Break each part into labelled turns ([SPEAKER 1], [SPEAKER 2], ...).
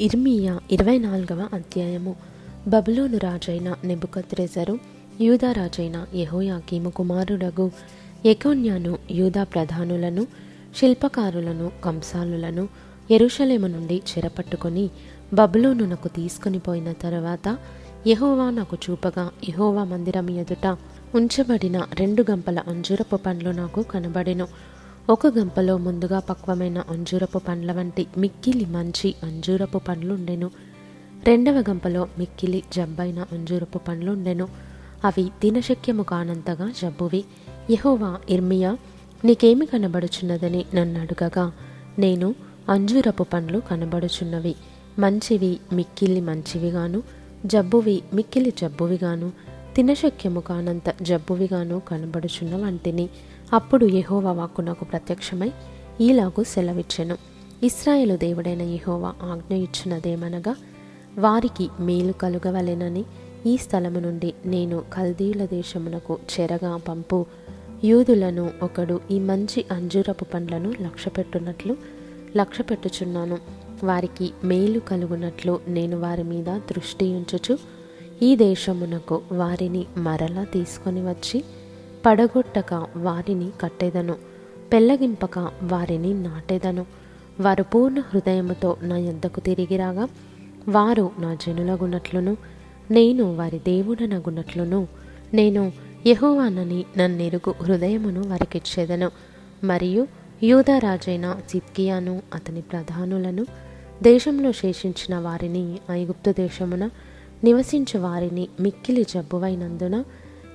[SPEAKER 1] ఇర్మియా ఇరవై నాలుగవ అధ్యాయము. బబులోను రాజైన నెబుకద్రెజరు యూదా రాజైన యహోయాకీము కుమారుడగు. ఎకోన్యాను యూదా ప్రధానులను శిల్పకారులను కంసాలులను ఎరుషలేము నుండి చెరపట్టుకొని బబులోనునకు తీసుకుని పోయిన తర్వాత యహోవా నాకు చూపగా యహోవా మందిరం ఎదుట ఉంచబడిన రెండు గంపల అంజూరపు పండ్లు నాకు కనబడెను. ఒక గంపలో ముందుగా పక్వమైన అంజూరపు పండ్ల వంటి మిక్కిలి మంచి అంజూరపు పండ్లుండెను. రెండవ గంపలో మిక్కిలి జబ్బైన అంజూరపు పండ్లుండెను. అవి దినశక్యము కానంతగా జబ్బువి. యహోవా ఇర్మియా నీకేమి కనబడుచున్నదని నన్ను అడుగగా. నేను అంజూరపు పండ్లు కనబడుచున్నవి. మంచివి మిక్కిలి మంచివిగాను జబ్బువి మిక్కిలి జబ్బువిగాను. తినశక్యము కానంత జబ్బువిగాను కనబడుచున్న వంటిని అప్పుడు యహోవా వాక్కు నాకు ప్రత్యక్షమై ఈలాగు సెలవిచ్చెను. ఇస్రాయేలు దేవుడైన యహోవా ఆజ్ఞ ఇచ్చినదేమనగా వారికి మేలు కలుగవలెనని ఈ స్థలము నుండి నేను కల్దీల దేశమునకు చెరగా పంపు యూదులను ఒకడు ఈ మంచి అంజూరపు పండ్లను లక్ష్యపెట్టునట్లు లక్ష్యపెట్టుచున్నాను. వారికి మేలు కలుగునట్లు నేను వారి మీద దృష్టి ఉంచుచు ఈ దేశమునకు వారిని మరలా తీసుకొని వచ్చి పడగొట్టక వారిని కట్టెదను పెళ్ళగింపక వారిని నాటెదను. వారు పూర్ణ హృదయముతో నా యొద్దకు తిరిగి రాగా వారు నా జనులగునట్లును నేను వారి దేవుడనగునట్లును. నేను యహోవానని నన్నెరుగు హృదయమును వారికిచ్చేదను. మరియు యూదరాజైన సిద్కియాను అతని ప్రధానులను దేశంలో శేషించిన వారిని ఐగుప్తు దేశమున నివసించు వారిని మిక్కిలి జబ్బువైనందున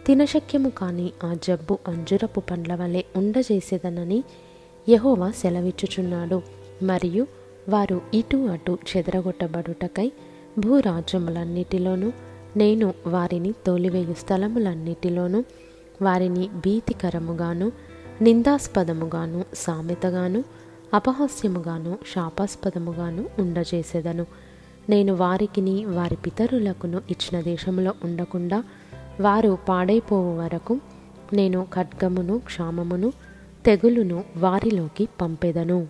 [SPEAKER 1] తినశక్యము కాని ఆ జబ్బు అంజురపు పండ్ల వలె ఉండజేసేదనని యహోవా సెలవిచ్చుచున్నాడు. మరియు వారు ఇటు అటు చెదరగొట్టబడుటకై భూరాజ్యములన్నిటిలోనూ నేను వారిని తోలివేయు స్థలములన్నిటిలోనూ వారిని భీతికరముగాను నిందాస్పదముగాను సామెతగాను అపహాస్యముగాను శాపాస్పదముగాను ఉండజేసేదను. నేను వారికిని వారి పితరులకును ఇచ్చిన దేశంలో ఉండకుండా వారు పాడైపోవు వరకు నేను ఖడ్గమును క్షామమును తెగులును వారిలోకి పంపెదను.